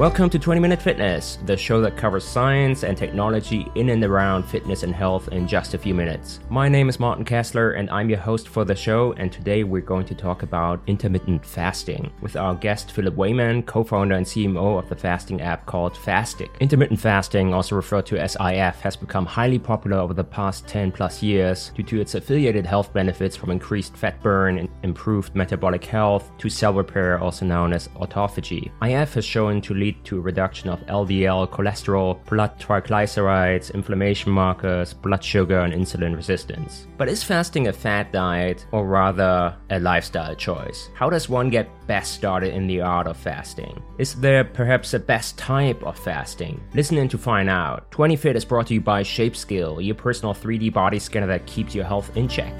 Welcome to 20 Minute Fitness, the show that covers science and technology in and around fitness and health in just a few minutes. My name is Martin Kessler and I'm your host for the show, and today we're going to talk about intermittent fasting with our guest Philip Wayman, co founder and CMO of the fasting app called Fastic. Intermittent fasting, also referred to as IF, has become highly popular over the past 10 plus years due to its affiliated health benefits from increased fat burn and improved metabolic health to cell repair, also known as autophagy. IF has shown to lead lead to reduction of LDL cholesterol, blood triglycerides, inflammation markers, blood sugar, and insulin resistance. But is fasting a fat diet or rather a lifestyle choice? How does one get best started in the art of fasting? Is there perhaps a best type of fasting? Listen in to find out. 20 Fit is brought to you by ShapeScale, your personal 3D body scanner that keeps your health in check.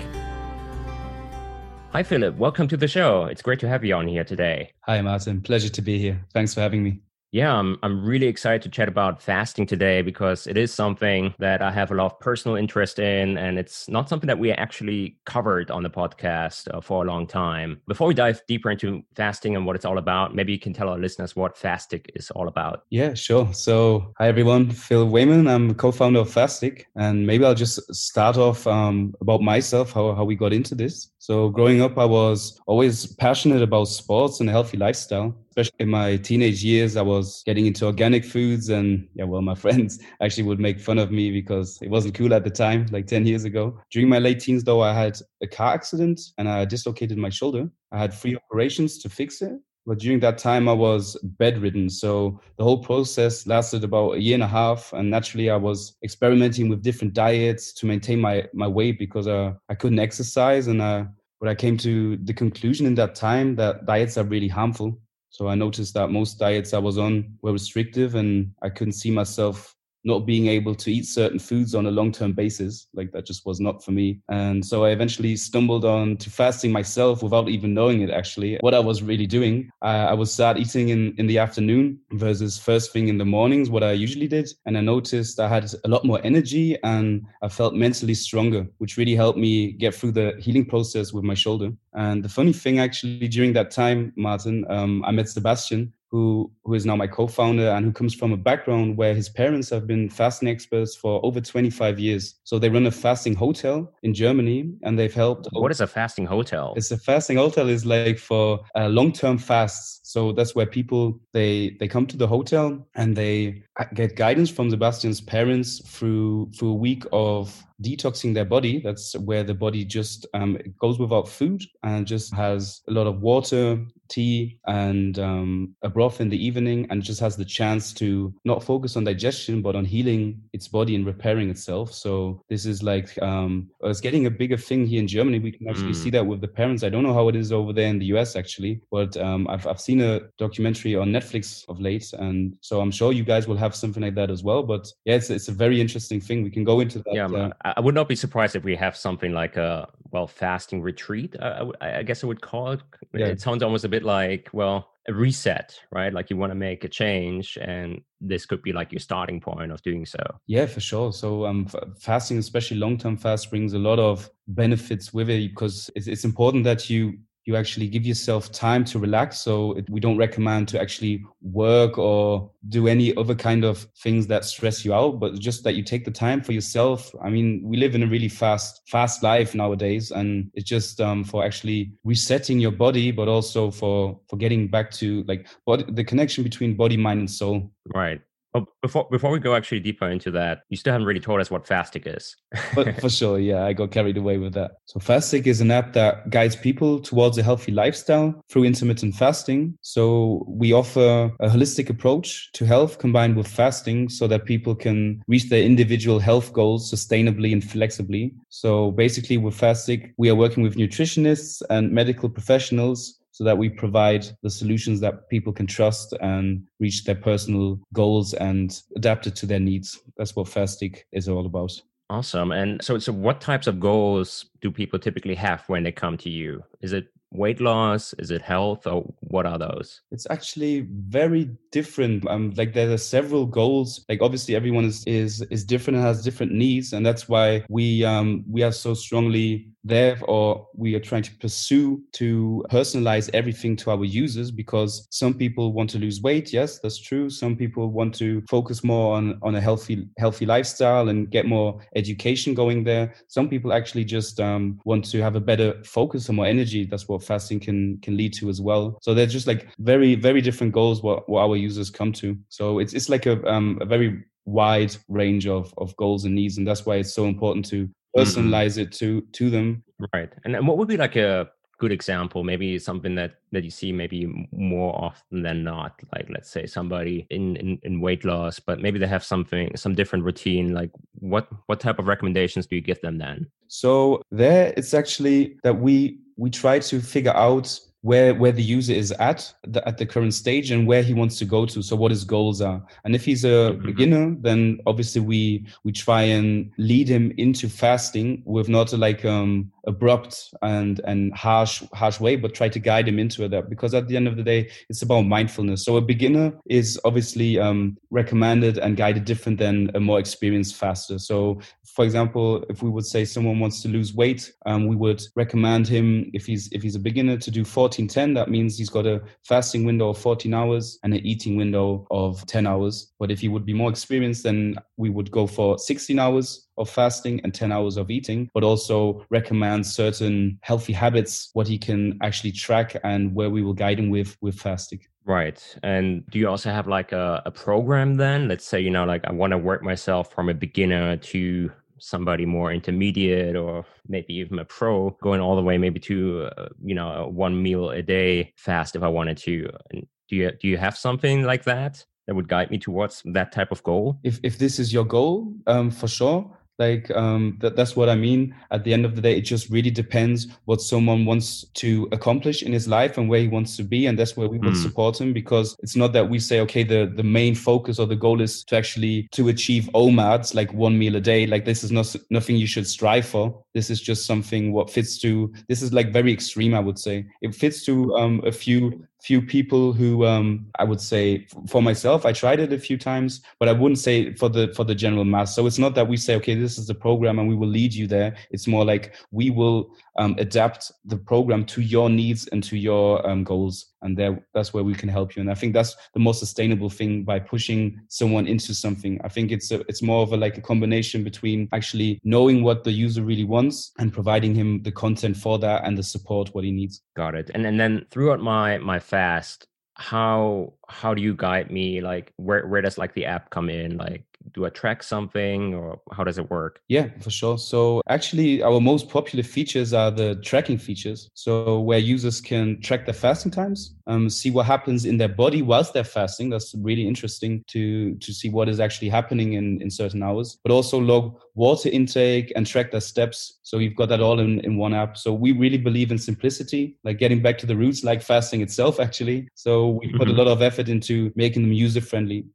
Hi, Philip. Welcome to the show. It's great to have you on here today. Hi, Martin. Pleasure to be here. Thanks for having me. Yeah, I'm, I'm really excited to chat about fasting today because it is something that I have a lot of personal interest in, and it's not something that we actually covered on the podcast uh, for a long time. Before we dive deeper into fasting and what it's all about, maybe you can tell our listeners what Fastic is all about. Yeah, sure. So, hi everyone, Phil Wayman. I'm co-founder of Fastic, and maybe I'll just start off um, about myself, how how we got into this. So, growing up, I was always passionate about sports and a healthy lifestyle especially in my teenage years, I was getting into organic foods, and yeah, well, my friends actually would make fun of me because it wasn't cool at the time, like 10 years ago. During my late teens, though, I had a car accident and I dislocated my shoulder. I had three operations to fix it. But during that time, I was bedridden. So the whole process lasted about a year and a half. And naturally, I was experimenting with different diets to maintain my, my weight because uh, I couldn't exercise. And uh, but I came to the conclusion in that time that diets are really harmful. So I noticed that most diets I was on were restrictive and I couldn't see myself not being able to eat certain foods on a long term basis. Like that just was not for me. And so I eventually stumbled on to fasting myself without even knowing it actually. What I was really doing, uh, I would start eating in, in the afternoon versus first thing in the mornings, what I usually did. And I noticed I had a lot more energy and I felt mentally stronger, which really helped me get through the healing process with my shoulder. And the funny thing actually during that time, Martin, um, I met Sebastian who who is now my co-founder and who comes from a background where his parents have been fasting experts for over 25 years. So they run a fasting hotel in Germany and they've helped What is a fasting hotel? It's a fasting hotel is like for uh, long-term fasts. So that's where people they they come to the hotel and they get guidance from Sebastian's parents through through a week of detoxing their body. That's where the body just um, goes without food and just has a lot of water, tea, and um, a broth in the evening, and just has the chance to not focus on digestion but on healing its body and repairing itself. So this is like um, it's getting a bigger thing here in Germany. We can actually mm. see that with the parents. I don't know how it is over there in the US actually, but um, I've I've seen a documentary on Netflix of late, and so I'm sure you guys will have something like that as well. But yeah, it's it's a very interesting thing. We can go into that. Yeah, uh, I would not be surprised if we have something like a well fasting retreat. Uh, I, I, guess I would call it. Yeah. It sounds almost a bit like well a reset, right? Like you want to make a change, and this could be like your starting point of doing so. Yeah, for sure. So um, fasting, especially long term fast, brings a lot of benefits with it because it's, it's important that you you actually give yourself time to relax. So it, we don't recommend to actually work or do any other kind of things that stress you out, but just that you take the time for yourself. I mean, we live in a really fast, fast life nowadays, and it's just um, for actually resetting your body, but also for for getting back to like body, the connection between body, mind, and soul. Right. Well, before before we go actually deeper into that, you still haven't really told us what Fastic is. but for sure, yeah, I got carried away with that. So Fastic is an app that guides people towards a healthy lifestyle through intermittent fasting. So we offer a holistic approach to health combined with fasting so that people can reach their individual health goals sustainably and flexibly. So basically with Fastic, we are working with nutritionists and medical professionals so that we provide the solutions that people can trust and reach their personal goals and adapt it to their needs. That's what Fastic is all about. Awesome. And so, so what types of goals do people typically have when they come to you? Is it weight loss? Is it health, or what are those? It's actually very different. Um, like there are several goals. Like obviously, everyone is is is different and has different needs, and that's why we um we are so strongly there or we are trying to pursue to personalize everything to our users because some people want to lose weight. Yes, that's true. Some people want to focus more on, on a healthy, healthy lifestyle and get more education going there. Some people actually just um, want to have a better focus and more energy. That's what fasting can, can lead to as well. So they're just like very, very different goals what, what our users come to. So it's, it's like a, um, a very wide range of, of goals and needs. And that's why it's so important to. Personalize mm-hmm. it to, to them. Right. And what would be like a good example maybe something that that you see maybe more often than not like let's say somebody in, in in weight loss but maybe they have something some different routine like what what type of recommendations do you give them then so there it's actually that we we try to figure out where where the user is at the, at the current stage and where he wants to go to so what his goals are and if he's a mm-hmm. beginner then obviously we we try and lead him into fasting with not like um abrupt and and harsh harsh way but try to guide him into it because at the end of the day it's about mindfulness. So a beginner is obviously um recommended and guided different than a more experienced faster. So for example if we would say someone wants to lose weight um, we would recommend him if he's if he's a beginner to do 14 10 that means he's got a fasting window of 14 hours and an eating window of 10 hours. But if he would be more experienced then we would go for 16 hours of fasting and 10 hours of eating, but also recommend certain healthy habits, what he can actually track and where we will guide him with with fasting. Right. And do you also have like a, a program then? Let's say, you know, like I want to work myself from a beginner to somebody more intermediate or maybe even a pro going all the way maybe to uh, you know one meal a day fast if i wanted to do you do you have something like that that would guide me towards that type of goal if if this is your goal um, for sure like um, that, that's what i mean. At the end of the day it just really depends what someone wants to accomplish in his life and where he wants to be and that's where we would mm. support him because it's not that we say okay the the main focus or the goal is to actually to achieve omads like one meal a day. Like this is not nothing you should strive for. This is just something what fits to this is like very extreme i would say. It fits to um, a few few people who um, I would say for myself, I tried it a few times, but I wouldn't say for the for the general mass. So it's not that we say, okay, this is the program and we will lead you there. It's more like we will um, adapt the program to your needs and to your um, goals and there that's where we can help you. And i think that's the most sustainable thing by pushing someone into something. I think it's a, it's more of a like a combination between actually knowing what the user really wants and providing him the content for that and the support what he needs. Got it. And and then throughout my my fast how how do you guide me? Like where where does like the app come in? Like do I track something or how does it work? Yeah, for sure. So actually our most popular features are the tracking features. So where users can track their fasting times, um, see what happens in their body whilst they're fasting. That's really interesting to to see what is actually happening in, in certain hours, but also log water intake and track their steps. So you've got that all in, in one app. So we really believe in simplicity, like getting back to the roots, like fasting itself actually. So we put mm-hmm. a lot of effort into making them user friendly.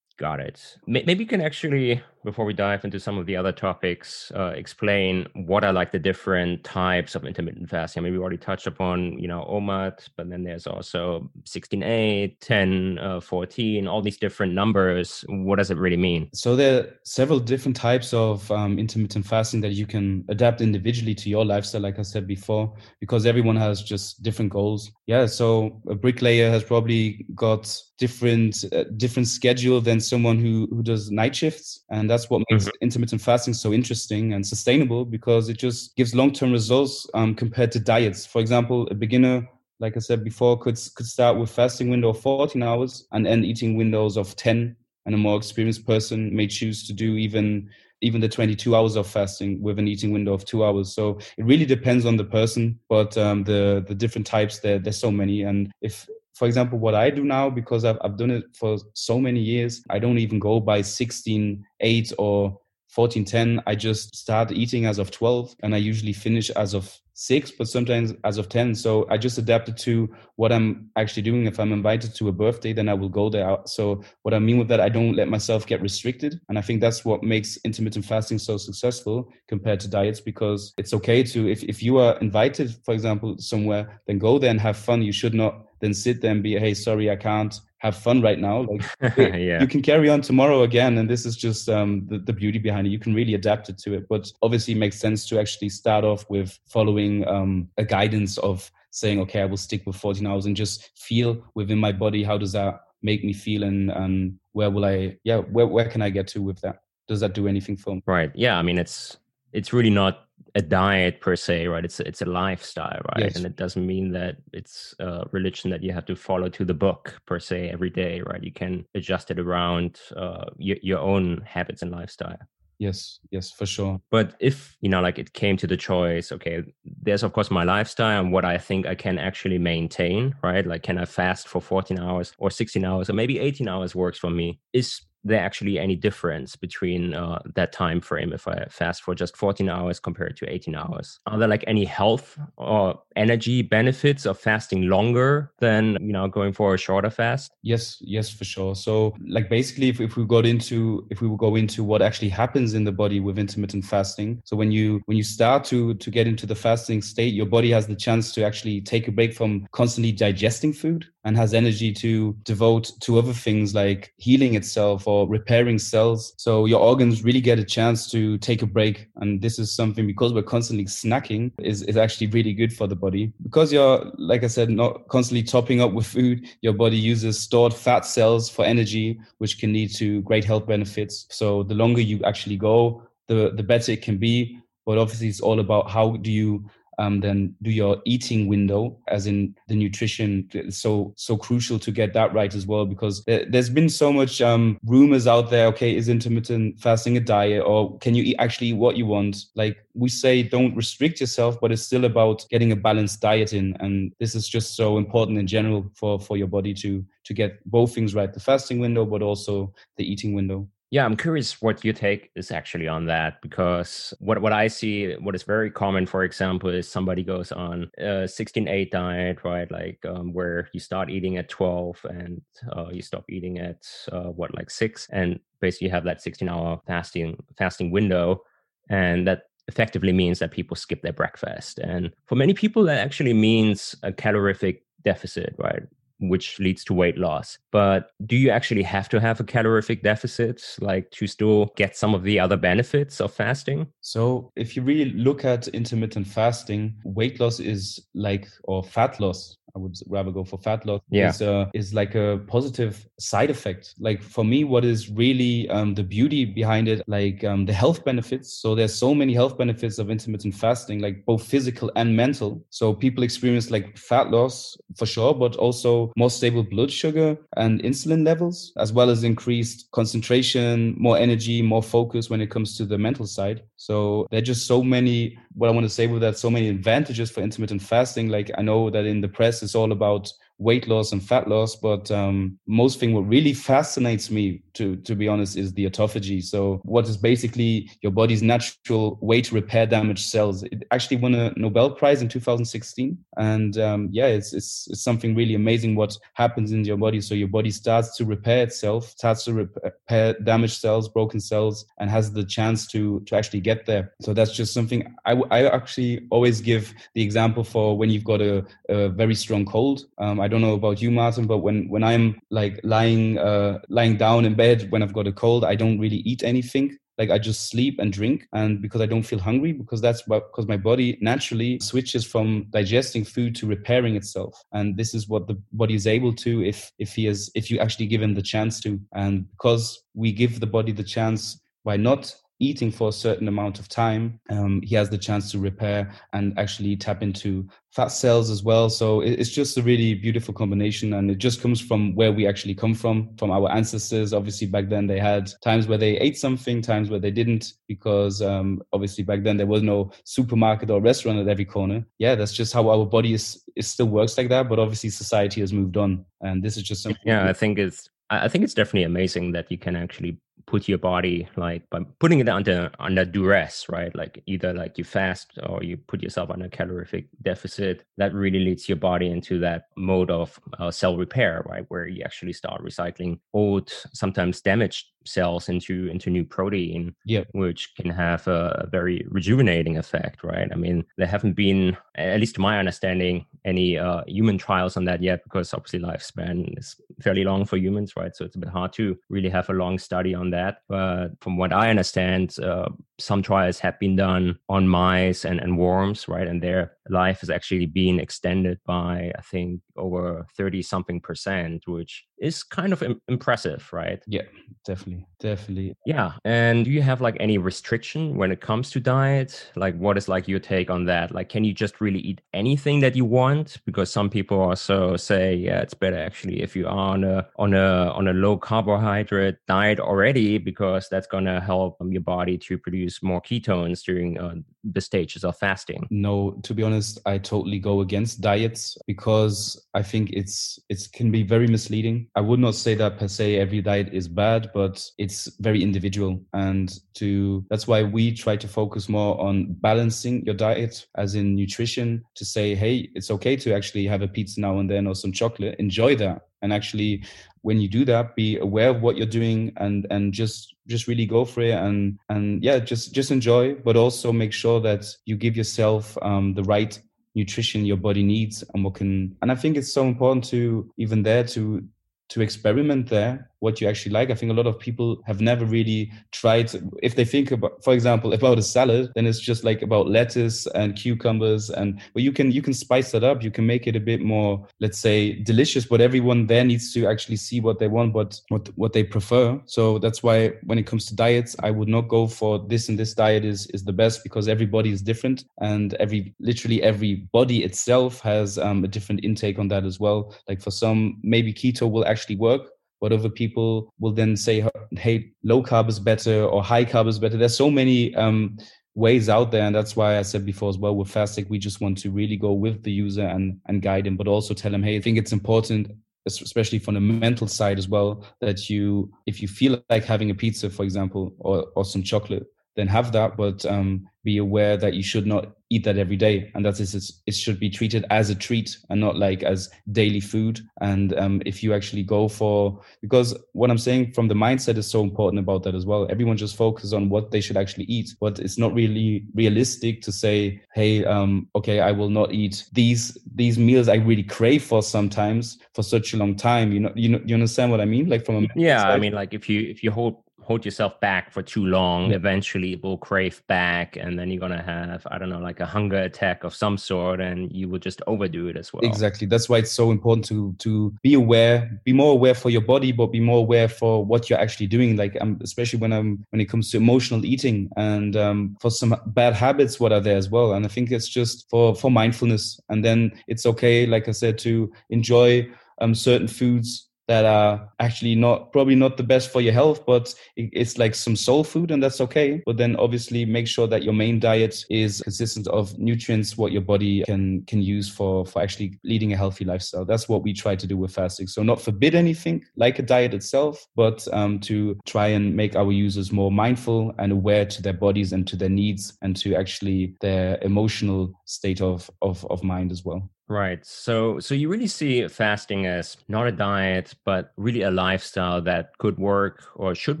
Got it. Maybe you can actually before we dive into some of the other topics, uh, explain what are like the different types of intermittent fasting. I mean, we already touched upon, you know, OMAD, but then there's also 16, 8, 10, uh, 14, all these different numbers. What does it really mean? So there are several different types of um, intermittent fasting that you can adapt individually to your lifestyle, like I said before, because everyone has just different goals. Yeah. So a bricklayer has probably got different, uh, different schedule than someone who, who does night shifts. And that's what makes mm-hmm. intermittent fasting so interesting and sustainable because it just gives long-term results um, compared to diets. For example, a beginner, like I said before, could could start with fasting window of 14 hours and end eating windows of 10, and a more experienced person may choose to do even even the 22 hours of fasting with an eating window of two hours. So it really depends on the person, but um, the the different types there there's so many, and if for example, what I do now, because I've, I've done it for so many years, I don't even go by 16, 8 or 14, 10. I just start eating as of 12 and I usually finish as of 6, but sometimes as of 10. So I just adapted to what I'm actually doing. If I'm invited to a birthday, then I will go there. So what I mean with that, I don't let myself get restricted. And I think that's what makes intermittent fasting so successful compared to diets because it's okay to, if, if you are invited, for example, somewhere, then go there and have fun. You should not then sit there and be, hey, sorry, I can't have fun right now. Like yeah. you can carry on tomorrow again. And this is just um, the, the beauty behind it. You can really adapt it to it. But obviously it makes sense to actually start off with following um, a guidance of saying, okay, I will stick with 14 hours and just feel within my body, how does that make me feel and, and where will I, yeah, where, where can I get to with that? Does that do anything for me? Right. Yeah. I mean, it's, it's really not a diet per se, right? It's a, it's a lifestyle, right? Yes. And it doesn't mean that it's a religion that you have to follow to the book per se every day, right? You can adjust it around uh, your, your own habits and lifestyle. Yes, yes, for sure. But if, you know, like it came to the choice, okay, there's of course my lifestyle and what I think I can actually maintain, right? Like, can I fast for 14 hours or 16 hours or maybe 18 hours works for me? Is there actually any difference between uh, that time frame if I fast for just 14 hours compared to 18 hours? Are there like any health or energy benefits of fasting longer than you know going for a shorter fast? Yes, yes, for sure. So like basically, if, if we got into if we will go into what actually happens in the body with intermittent fasting, so when you when you start to to get into the fasting state, your body has the chance to actually take a break from constantly digesting food and has energy to devote to other things like healing itself or repairing cells. So your organs really get a chance to take a break. And this is something because we're constantly snacking is, is actually really good for the body. Because you're, like I said, not constantly topping up with food, your body uses stored fat cells for energy, which can lead to great health benefits. So the longer you actually go, the, the better it can be. But obviously it's all about how do you um, then do your eating window, as in the nutrition. so so crucial to get that right as well, because there, has been so much um, rumors out there. Okay, is intermittent fasting a diet, or can you eat actually what you want? Like we say, don't restrict yourself, but it's still about getting a balanced diet in, and this is just so important in general for for your body to to get both things right: the fasting window, but also the eating window. Yeah, I'm curious what your take is actually on that because what what I see, what is very common, for example, is somebody goes on a 16-8 diet, right? Like um, where you start eating at 12 and uh, you stop eating at uh, what like six, and basically you have that 16-hour fasting fasting window, and that effectively means that people skip their breakfast. And for many people, that actually means a calorific deficit, right? Which leads to weight loss. But do you actually have to have a calorific deficit, like to still get some of the other benefits of fasting? So, if you really look at intermittent fasting, weight loss is like, or fat loss I would rather go for fat loss. Yeah. Is, uh, is like a positive side effect. Like for me, what is really um, the beauty behind it, like um, the health benefits. So there's so many health benefits of intermittent fasting, like both physical and mental. So people experience like fat loss for sure, but also more stable blood sugar and insulin levels, as well as increased concentration, more energy, more focus when it comes to the mental side. So there are just so many, what I want to say with that, so many advantages for intermittent fasting. Like I know that in the press, it's all about weight loss and fat loss. But um, most thing what really fascinates me, to to be honest, is the autophagy. So what is basically your body's natural way to repair damaged cells. It actually won a Nobel Prize in 2016, and um, yeah, it's, it's it's something really amazing what happens in your body. So your body starts to repair itself, starts to repair damaged cells, broken cells, and has the chance to to actually get there. So that's just something I, I actually always give the example for when you've got a, a very strong cold. Um, I don't know about you, Martin, but when when I'm like lying uh, lying down in bed when I've got a cold, I don't really eat anything. Like I just sleep and drink, and because I don't feel hungry, because that's because my body naturally switches from digesting food to repairing itself, and this is what the body is able to if if he is if you actually give him the chance to, and because we give the body the chance by not eating for a certain amount of time, um, he has the chance to repair and actually tap into fat cells as well. So it's just a really beautiful combination. And it just comes from where we actually come from, from our ancestors. Obviously, back then they had times where they ate something, times where they didn't, because um, obviously back then there was no supermarket or restaurant at every corner. Yeah, that's just how our body is, it still works like that. But obviously, society has moved on. And this is just something. Yeah, I think it's I think it's definitely amazing that you can actually put your body like by putting it under under duress, right? Like either like you fast or you put yourself under calorific deficit. That really leads your body into that mode of uh, cell repair, right, where you actually start recycling old, sometimes damaged cells into into new protein yep. which can have a very rejuvenating effect right? I mean there haven't been at least to my understanding any uh, human trials on that yet because obviously lifespan is fairly long for humans right? So it's a bit hard to really have a long study on that. But from what i understand uh, some trials have been done on mice and, and worms right? And their life has actually been extended by i think over 30 something percent which is kind of Im- impressive right? Yeah definitely definitely yeah and do you have like any restriction when it comes to diet? Like what is like your take on that? Like can you just really eat anything that you want? Because some people also say yeah it's better actually if you are on a on a on a low carbohydrate diet already because that's going to help um, your body to produce more ketones during uh, the stages of fasting. No to be honest i totally go against diets because i think it's it can be very misleading. I would not say that per se every diet is bad but it's very individual. And to that's why we try to focus more on balancing your diet as in nutrition to say hey it's okay to actually have a pizza now and then or some chocolate. Enjoy that. And actually when you do that be aware of what you're doing and and just just really go for it and and yeah just just enjoy but also make sure that you give yourself um, the right nutrition your body needs and what can and i think it's so important to even there to to experiment there what you actually like. I think a lot of people have never really tried. If they think about, for example, about a salad, then it's just like about lettuce and cucumbers, and but you can you can spice that up. You can make it a bit more, let's say, delicious. But everyone there needs to actually see what they want, what what what they prefer. So that's why when it comes to diets, I would not go for this and this diet is is the best because everybody is different, and every literally every body itself has um, a different intake on that as well. Like for some, maybe keto will actually work what other people will then say, hey, low carb is better or high carb is better. There's so many um, ways out there. And that's why I said before as well with Fastic, we just want to really go with the user and, and guide him, but also tell him, hey, I think it's important especially from the mental side as well that you if you feel like having a pizza for example or, or some chocolate then have that but um, be aware that you should not eat that every day and that is it should be treated as a treat and not like as daily food. And um, if you actually go for because what i'm saying from the mindset is so important about that as well. Everyone just focuses on what they should actually eat but it's not really realistic to say hey um, okay i will not eat these these meals i really crave for sometimes for such a long time. You know you know you understand what i mean? Like from a yeah i mean like if you if you hold hold yourself back for too long, yeah. eventually it will crave back, and then you're gonna have I don't know like a hunger attack of some sort, and you will just overdo it as well. Exactly. That's why it's so important to to be aware, be more aware for your body, but be more aware for what you're actually doing. Like um, especially when I'm when it comes to emotional eating and um, for some bad habits, what are there as well. And I think it's just for for mindfulness, and then it's okay, like I said, to enjoy um, certain foods that are actually not probably not the best for your health but it's like some soul food and that's okay. But then obviously make sure that your main diet is consistent of nutrients what your body can can use for for actually leading a healthy lifestyle. That's what we try to do with fasting. So not forbid anything like a diet itself but um, to try and make our users more mindful and aware to their bodies and to their needs and to actually their emotional state of of, of mind as well Right. So so you really see fasting as not a diet, but really a lifestyle that could work or should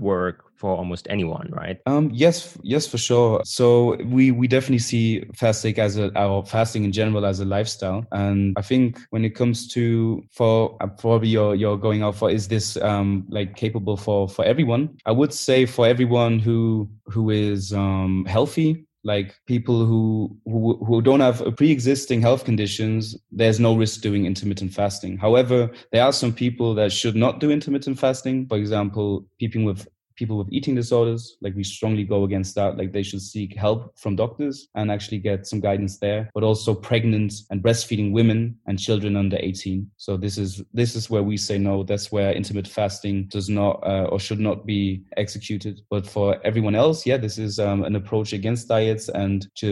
work for almost anyone, right? Um, yes, yes, for sure. So we we definitely see fasting as a our fasting in general as a lifestyle, and I think when it comes to for uh, probably you're you're going out for is this um like capable for for everyone? I would say for everyone who who is um healthy like people who, who who don't have pre-existing health conditions there's no risk doing intermittent fasting. However there are some people that should not do intermittent fasting. For example people with people with eating disorders like we strongly go against that. Like they should seek help from doctors and actually get some guidance there but also pregnant and breastfeeding women and children under 18 so this is this is where we say no. That's where intermittent fasting does not uh, or should not be executed. But for everyone else yeah this is um, an approach against diets and to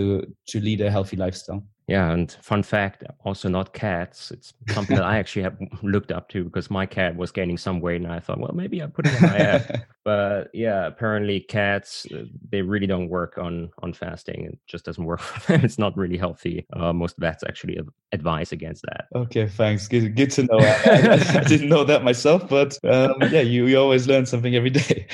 to lead a healthy lifestyle Yeah, and fun fact, also not cats. It's something that I actually have looked up to because my cat was gaining some weight, and I thought, well, maybe I put it on my app. but yeah, apparently cats uh, they really don't work on on fasting. It just doesn't work for them. It's not really healthy. Uh, most vets actually advise against that. Okay, thanks. Good, good to know. I, I, didn't know that myself, but um, yeah, you, you always learn something every day.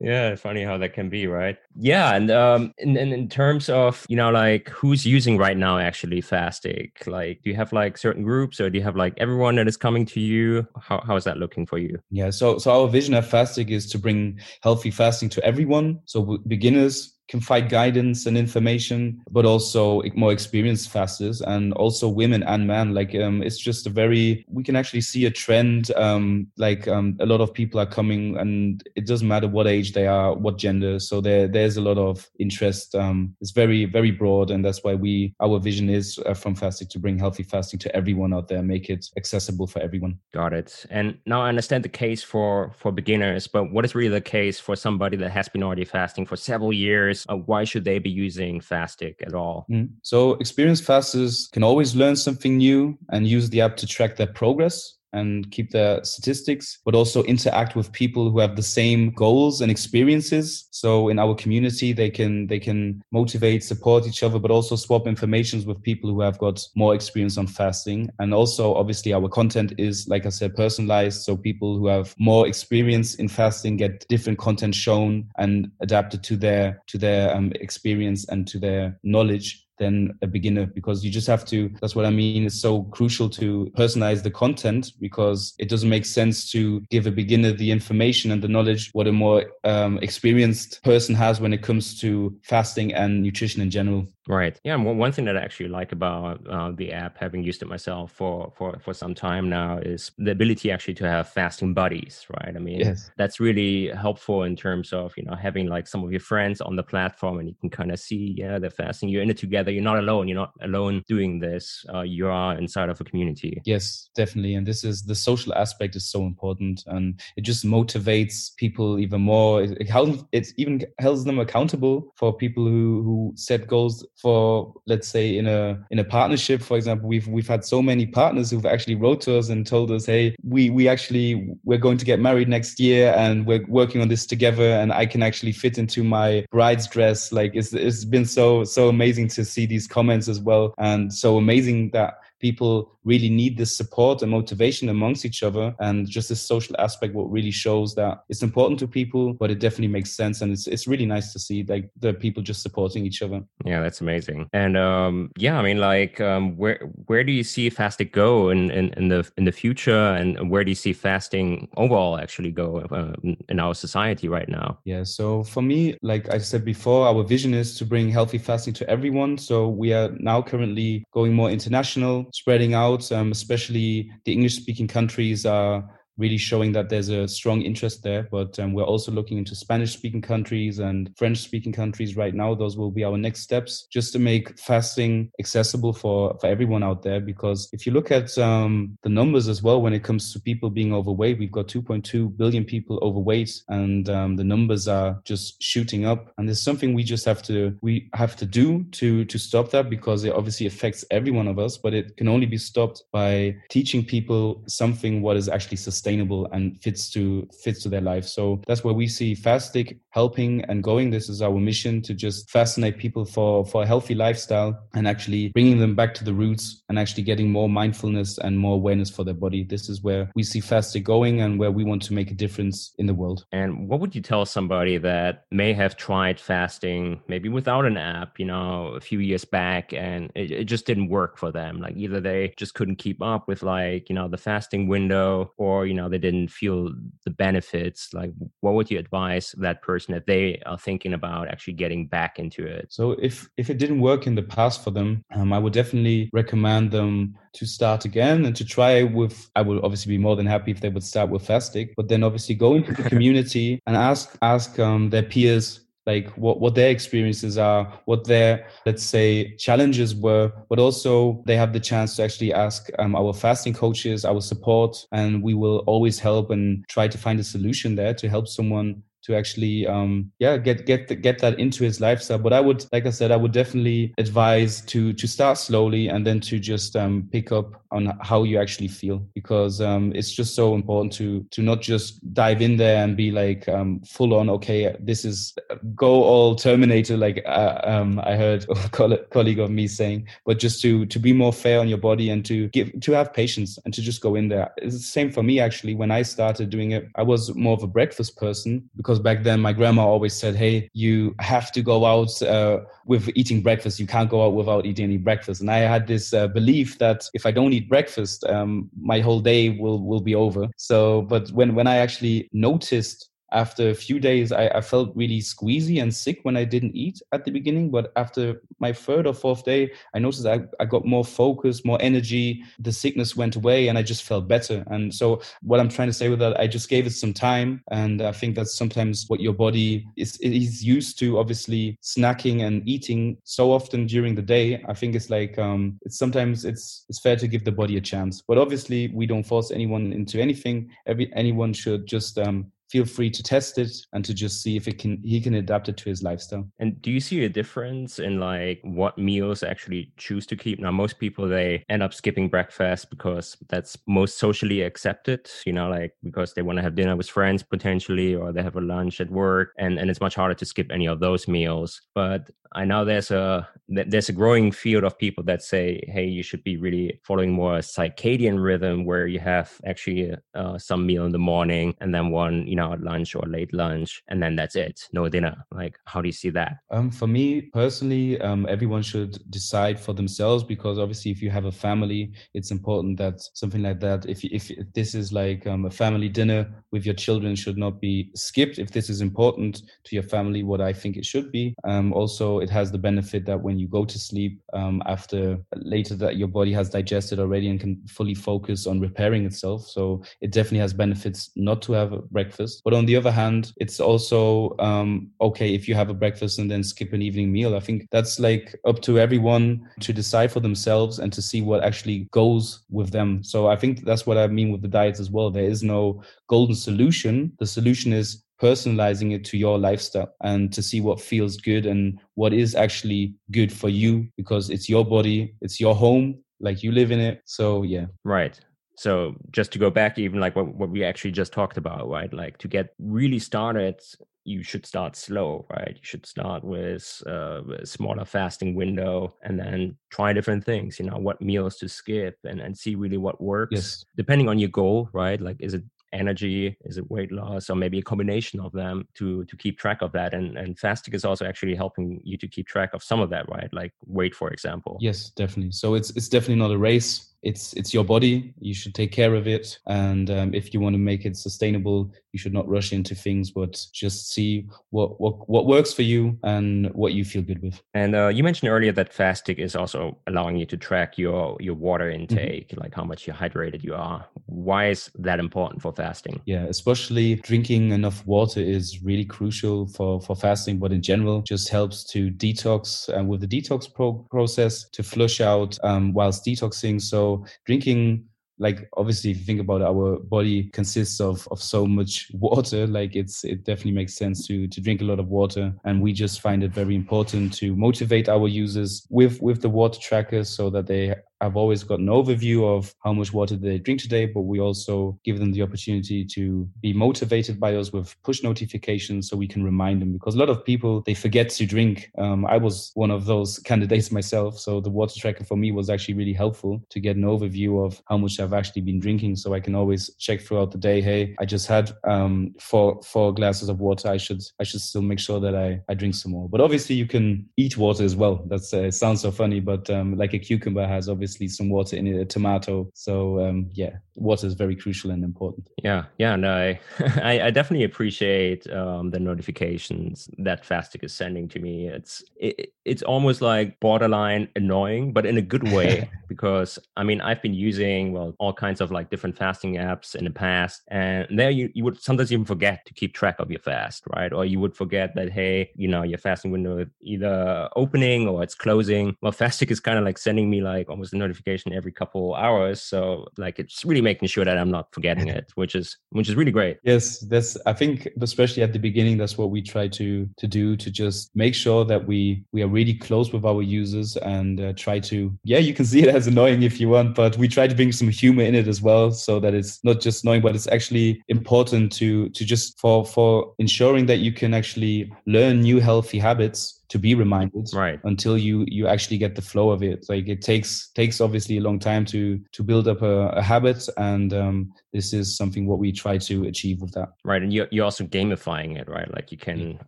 Yeah, funny how that can be, right? Yeah, and um, in, in in terms of you know like who's using right now actually fasting, like do you have like certain groups or do you have like everyone that is coming to you? How how is that looking for you? Yeah, so so our vision at Fastic is to bring healthy fasting to everyone. So beginners, can find guidance and information, but also more experienced fasters and also women and men. Like um, it's just a very we can actually see a trend. Um, like um, a lot of people are coming, and it doesn't matter what age they are, what gender. So there there's a lot of interest. Um, it's very very broad, and that's why we our vision is uh, from fasting to bring healthy fasting to everyone out there, make it accessible for everyone. Got it. And now I understand the case for for beginners, but what is really the case for somebody that has been already fasting for several years? Uh, why should they be using Fastic at all? Mm. So experienced fasters can always learn something new and use the app to track their progress and keep the statistics, but also interact with people who have the same goals and experiences. So in our community, they can they can motivate, support each other, but also swap informations with people who have got more experience on fasting. And also, obviously, our content is, like I said, personalized. So people who have more experience in fasting get different content shown and adapted to their to their um, experience and to their knowledge than a beginner because you just have to that's what i mean it's so crucial to personalize the content because it doesn't make sense to give a beginner the information and the knowledge what a more um, experienced person has when it comes to fasting and nutrition in general Right. Yeah. And one thing that I actually like about uh, the app, having used it myself for, for, for some time now, is the ability actually to have fasting buddies, right? I mean, yes. that's really helpful in terms of, you know, having like some of your friends on the platform and you can kind of see, yeah, they're fasting. You're in it together. You're not alone. You're not alone doing this. Uh, you are inside of a community. Yes, definitely. And this is the social aspect is so important and it just motivates people even more. It, it, it even holds them accountable for people who, who set goals for let's say in a in a partnership for example we've we've had so many partners who've actually wrote to us and told us hey we we actually we're going to get married next year and we're working on this together and i can actually fit into my bride's dress. Like it's it's been so so amazing to see these comments as well and so amazing that people really need this support and motivation amongst each other. And just this social aspect what really shows that it's important to people but it definitely makes sense. And it's it's really nice to see like the people just supporting each other. Yeah that's amazing. And um yeah i mean like um where where do you see fasting go in in, in the in the future? And where do you see fasting overall actually go uh, in our society right now? Yeah so for me like i said before our vision is to bring healthy fasting to everyone. So we are now currently going more international spreading out, um, especially the English speaking countries are really showing that there's a strong interest there. But um, we're also looking into Spanish speaking countries and French speaking countries right now. Those will be our next steps just to make fasting accessible for, for everyone out there. Because if you look at um, the numbers as well, when it comes to people being overweight, we've got 2.2 billion people overweight and um, the numbers are just shooting up. And there's something we just have to, we have to do to, to stop that because it obviously affects every one of us, but it can only be stopped by teaching people something what is actually sustainable sustainable and fits to fits to their life. So that's where we see Fastic helping and going. This is our mission to just fascinate people for for a healthy lifestyle and actually bringing them back to the roots and actually getting more mindfulness and more awareness for their body. This is where we see Fastic going and where we want to make a difference in the world. And what would you tell somebody that may have tried fasting maybe without an app, you know, a few years back and it, it just didn't work for them? Like either they just couldn't keep up with like, you know, the fasting window or, you know they didn't feel the benefits like what would you advise that person if they are thinking about actually getting back into it? So if if it didn't work in the past for them um, i would definitely recommend them to start again and to try with i would obviously be more than happy if they would start with Fastic but then obviously go into the community and ask ask um, their peers like what, what their experiences are, what their, let's say, challenges were, but also they have the chance to actually ask um, our fasting coaches, our support, and we will always help and try to find a solution there to help someone to actually um yeah get get get that into his lifestyle. But i would like i said i would definitely advise to to start slowly and then to just um pick up on how you actually feel because um it's just so important to to not just dive in there and be like um full on okay this is go all terminator like uh, um i heard a colleague of me saying but just to to be more fair on your body and to give to have patience and to just go in there. It's the same for me actually. When i started doing it i was more of a breakfast person because back then my grandma always said hey you have to go out uh, with eating breakfast. You can't go out without eating any breakfast. And i had this uh, belief that if i don't eat breakfast um, my whole day will will be over. So but when when i actually noticed after a few days I, I, felt really squeezy and sick when i didn't eat at the beginning but after my third or fourth day i noticed I, I got more focus more energy the sickness went away and i just felt better. And so what i'm trying to say with that i just gave it some time and i think that's sometimes what your body is is used to obviously snacking and eating so often during the day. I think it's like um it's sometimes it's it's fair to give the body a chance but obviously we don't force anyone into anything. Every anyone should just um feel free to test it and to just see if it can he can adapt it to his lifestyle. And do you see a difference in like what meals actually choose to keep? Now most people they end up skipping breakfast because that's most socially accepted you know like because they want to have dinner with friends potentially or they have a lunch at work and and it's much harder to skip any of those meals. But I know there's a there's a growing field of people that say, hey, you should be really following more a circadian rhythm where you have actually uh, some meal in the morning and then one, you at lunch or late lunch, and then that's it, no dinner. Like, how do you see that? Um, for me personally, um, everyone should decide for themselves because obviously, if you have a family, it's important that something like that, if if this is like um, a family dinner with your children, should not be skipped. If this is important to your family, what I think it should be. Um, also it has the benefit that when you go to sleep um, after later that your body has digested already and can fully focus on repairing itself so it definitely has benefits not to have a breakfast but on the other hand it's also um, okay if you have a breakfast and then skip an evening meal i think that's like up to everyone to decide for themselves and to see what actually goes with them so i think that's what i mean with the diets as well there is no golden solution the solution is personalizing it to your lifestyle and to see what feels good and what is actually good for you because it's your body, it's your home, like you live in it. So, yeah. Right. So, just to go back, even like what, what we actually just talked about, right? Like to get really started, you should start slow, right? You should start with uh, a smaller fasting window and then try different things, you know, what meals to skip and, and see really what works. Yes. Depending on your goal, right? Like, is it energy is it weight loss or maybe a combination of them to to keep track of that and and fasting is also actually helping you to keep track of some of that right like weight for example yes definitely so it's it's definitely not a race it's it's your body. You should take care of it. And um, if you want to make it sustainable you should not rush into things but just see what what, what works for you and what you feel good with. And uh, you mentioned earlier that fasting is also allowing you to track your your water mm-hmm. intake mm-hmm. like how much you're hydrated you are. Why is that important for fasting? Yeah especially drinking enough water is really crucial for for fasting but in general just helps to detox and with the detox pro- process to flush out um, whilst detoxing. So drinking like obviously if you think about it, our body consists of of so much water like it's it definitely makes sense to to drink a lot of water. And we just find it very important to motivate our users with with the water trackers so that they I've always got an overview of how much water they drink today, but we also give them the opportunity to be motivated by us with push notifications so we can remind them because a lot of people they forget to drink. Um, I was one of those candidates myself, so the water tracker for me was actually really helpful to get an overview of how much I've actually been drinking, so I can always check throughout the day. Hey, I just had um, four four glasses of water. I should I should still make sure that I I drink some more. But obviously, you can eat water as well. That's uh, sounds so funny, but um, like a cucumber has obviously obviously some water in it, a tomato. So um, yeah, water is very crucial and important. Yeah, yeah, no, I I, I definitely appreciate um, the notifications that Fastic is sending to me. It's it, it's almost like borderline annoying, but in a good way because I mean I've been using well all kinds of like different fasting apps in the past, and there you you would sometimes even forget to keep track of your fast, right? Or you would forget that hey, you know your fasting window is either opening or it's closing. Well, Fastic is kind of like sending me like almost notification every couple hours. So like it's really making sure that I'm not forgetting it, which is which is really great. Yes, that's I think especially at the beginning, that's what we try to to do to just make sure that we we are really close with our users and uh, try to yeah, you can see it as annoying if you want, but we try to bring some humor in it as well, so that it's not just annoying, but it's actually important to to just for for ensuring that you can actually learn new healthy habits to be reminded right. until you you actually get the flow of it. Like it takes takes obviously a long time to to build up a, a habit and um, this is something what we try to achieve with that. Right and you're, you're also gamifying it right? Like you can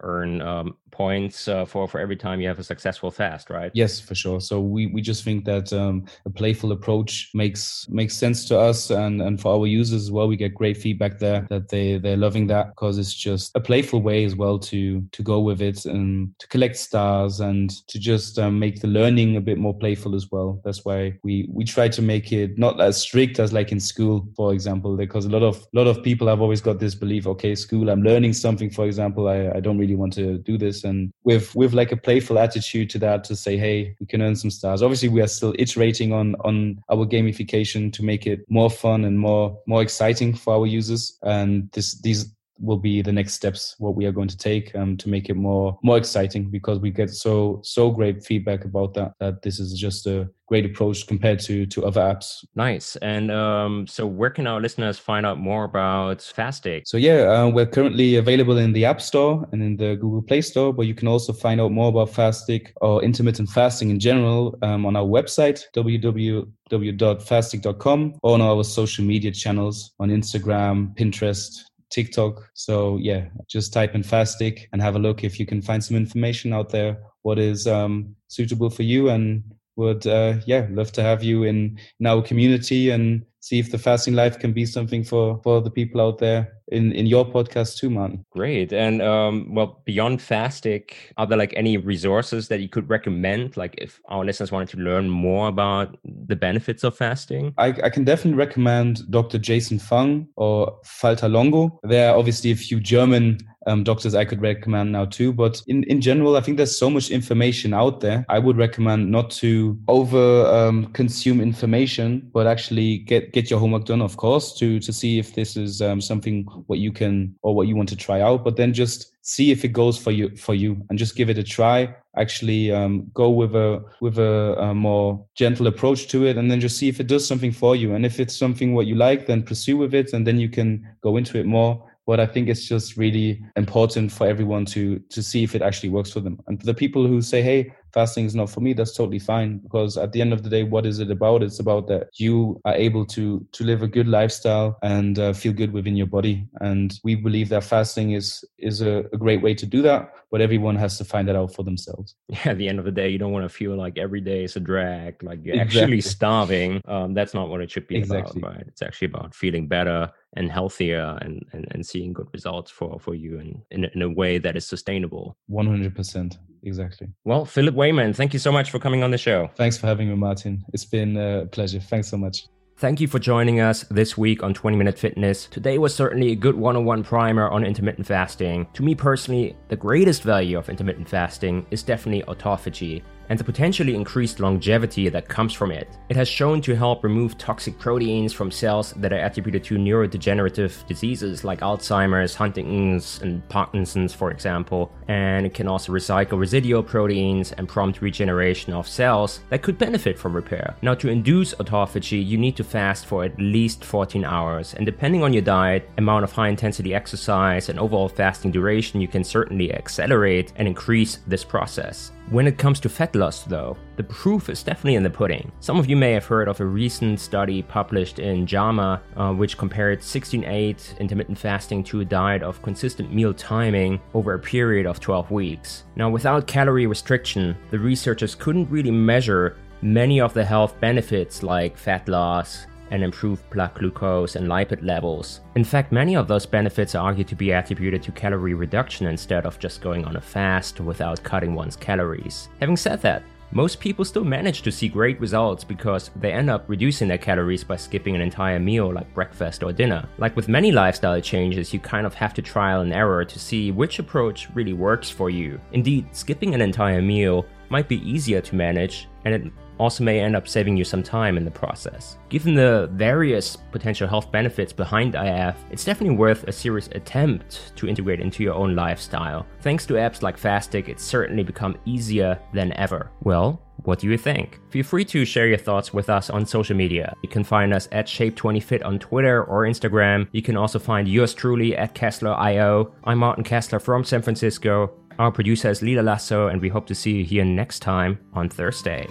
earn um, points uh, for for every time you have a successful fast right? Yes for sure. So we we just think that um, a playful approach makes makes sense to us and and for our users as well. We get great feedback there that they they're loving that because it's just a playful way as well to to go with it and to collect stars and to just um, make the learning a bit more playful as well. That's why we we try to make it not as strict as like in school, for example, because a lot of lot of people have always got this belief, okay, school, I'm learning something, for example, I, I don't really want to do this, and with with like a playful attitude to that, to say, hey, we can earn some stars. Obviously, we are still iterating on on our gamification to make it more fun and more more exciting for our users, and this these will be the next steps what we are going to take um, to make it more more exciting because we get so so great feedback about that that this is just a great approach compared to to other apps. Nice. And um, so where can our listeners find out more about fastic so yeah uh, we're currently available in the app store and in the google play store but you can also find out more about fastic or intermittent fasting in general um, on our website www.fastic.com or on our social media channels on instagram pinterest TikTok. So yeah, just type in Fastic and have a look if you can find some information out there what is um, suitable for you and would uh, yeah love to have you in in our community and see if the fasting life can be something for for the people out there in in your podcast too man. Great. And um well beyond fastic are there like any resources that you could recommend like if our listeners wanted to learn more about the benefits of fasting? I, I can definitely recommend dr jason fung or Valter Longo. There are obviously a few german um, doctors I could recommend now too. But in, in general, I think there's so much information out there. I would recommend not to over um, consume information, but actually get get your homework done, of course, to to see if this is um, something what you can or what you want to try out. But then just see if it goes for you for you, and just give it a try. Actually, um, go with a with a, a more gentle approach to it, and then just see if it does something for you. And if it's something what you like, then pursue with it, and then you can go into it more but I think it's just really important for everyone to to see if it actually works for them. And for the people who say, "Hey, fasting is not for me," that's totally fine because at the end of the day, what is it about? It's about that you are able to to live a good lifestyle and uh, feel good within your body. And we believe that fasting is is a, a great way to do that, but everyone has to find that out for themselves. Yeah, at the end of the day, you don't want to feel like every day is a drag, like you're exactly. actually starving. Um, that's not what it should be exactly. about, right? It's actually about feeling better and healthier and, and, and seeing good results for, for you and in, in a way that is sustainable. 100%. Exactly. Well, Philip Wayman, thank you so much for coming on the show. Thanks for having me, Martin. It's been a pleasure. Thanks so much. Thank you for joining us this week on 20 Minute Fitness. Today was certainly a good one on one primer on intermittent fasting. To me personally, the greatest value of intermittent fasting is definitely autophagy and the potentially increased longevity that comes from it. It has shown to help remove toxic proteins from cells that are attributed to neurodegenerative diseases like Alzheimer's, Huntington's, and Parkinson's, for example, and it can also recycle residual proteins and prompt regeneration of cells that could benefit from repair. Now, to induce autophagy, you need to fast for at least 14 hours, and depending on your diet, amount of high intensity exercise, and overall fasting duration, you can certainly accelerate and increase this process. When it comes to fat loss, though, the proof is definitely in the pudding. Some of you may have heard of a recent study published in JAMA, uh, which compared 16-8 intermittent fasting to a diet of consistent meal timing over a period of 12 weeks. Now, without calorie restriction, the researchers couldn't really measure many of the health benefits like fat loss, and improve blood glucose and lipid levels. In fact, many of those benefits are argued to be attributed to calorie reduction instead of just going on a fast without cutting one's calories. Having said that, most people still manage to see great results because they end up reducing their calories by skipping an entire meal like breakfast or dinner. Like with many lifestyle changes, you kind of have to trial and error to see which approach really works for you. Indeed, skipping an entire meal might be easier to manage and it also may end up saving you some time in the process. Given the various potential health benefits behind IF, it's definitely worth a serious attempt to integrate into your own lifestyle. Thanks to apps like Fastic, it's certainly become easier than ever. Well, what do you think? Feel free to share your thoughts with us on social media. You can find us at Shape20Fit on Twitter or Instagram. You can also find yours truly at Kessler.io. I'm Martin Kessler from San Francisco. Our producer is Lila Lasso, and we hope to see you here next time on Thursday.